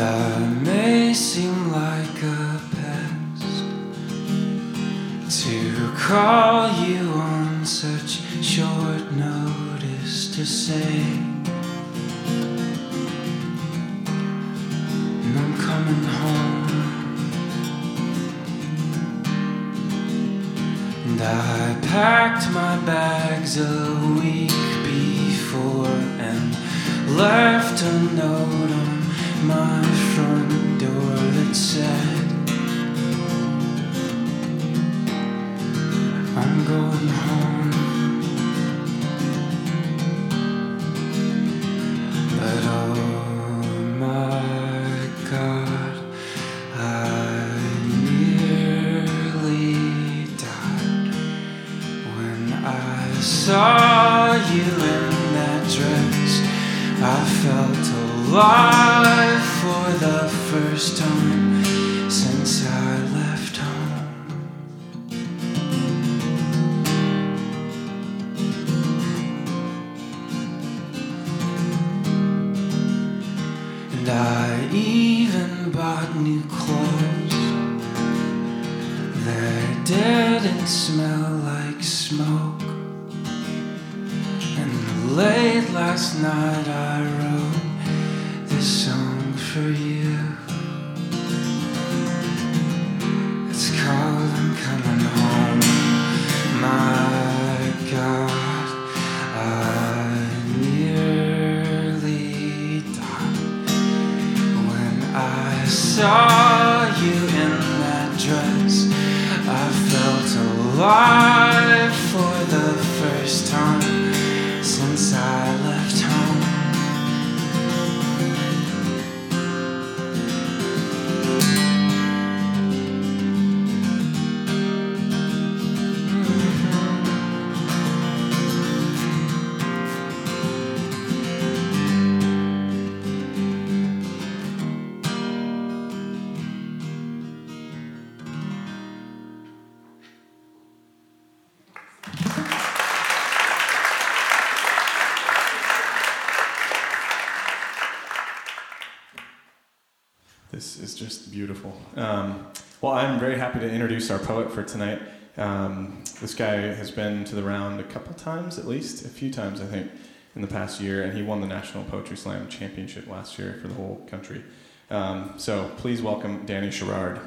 That may seem like a pest to call you on such short notice to say. And I'm coming home. And I packed my bags a week before and left a note on my front door that said, I'm going home. But oh my god, I nearly died when I saw you in that dress. I felt alive for the first time since I left home. And I even bought new clothes that didn't smell like smoke. And late last night I for you. It's called I'm Coming Home. My God, I nearly died when I saw you in that dress. I felt alive for the first time This is just beautiful. Um, well, I'm very happy to introduce our poet for tonight. Um, this guy has been to the round a couple times, at least, a few times, I think, in the past year, and he won the National Poetry Slam Championship last year for the whole country. Um, so please welcome Danny Sherrard.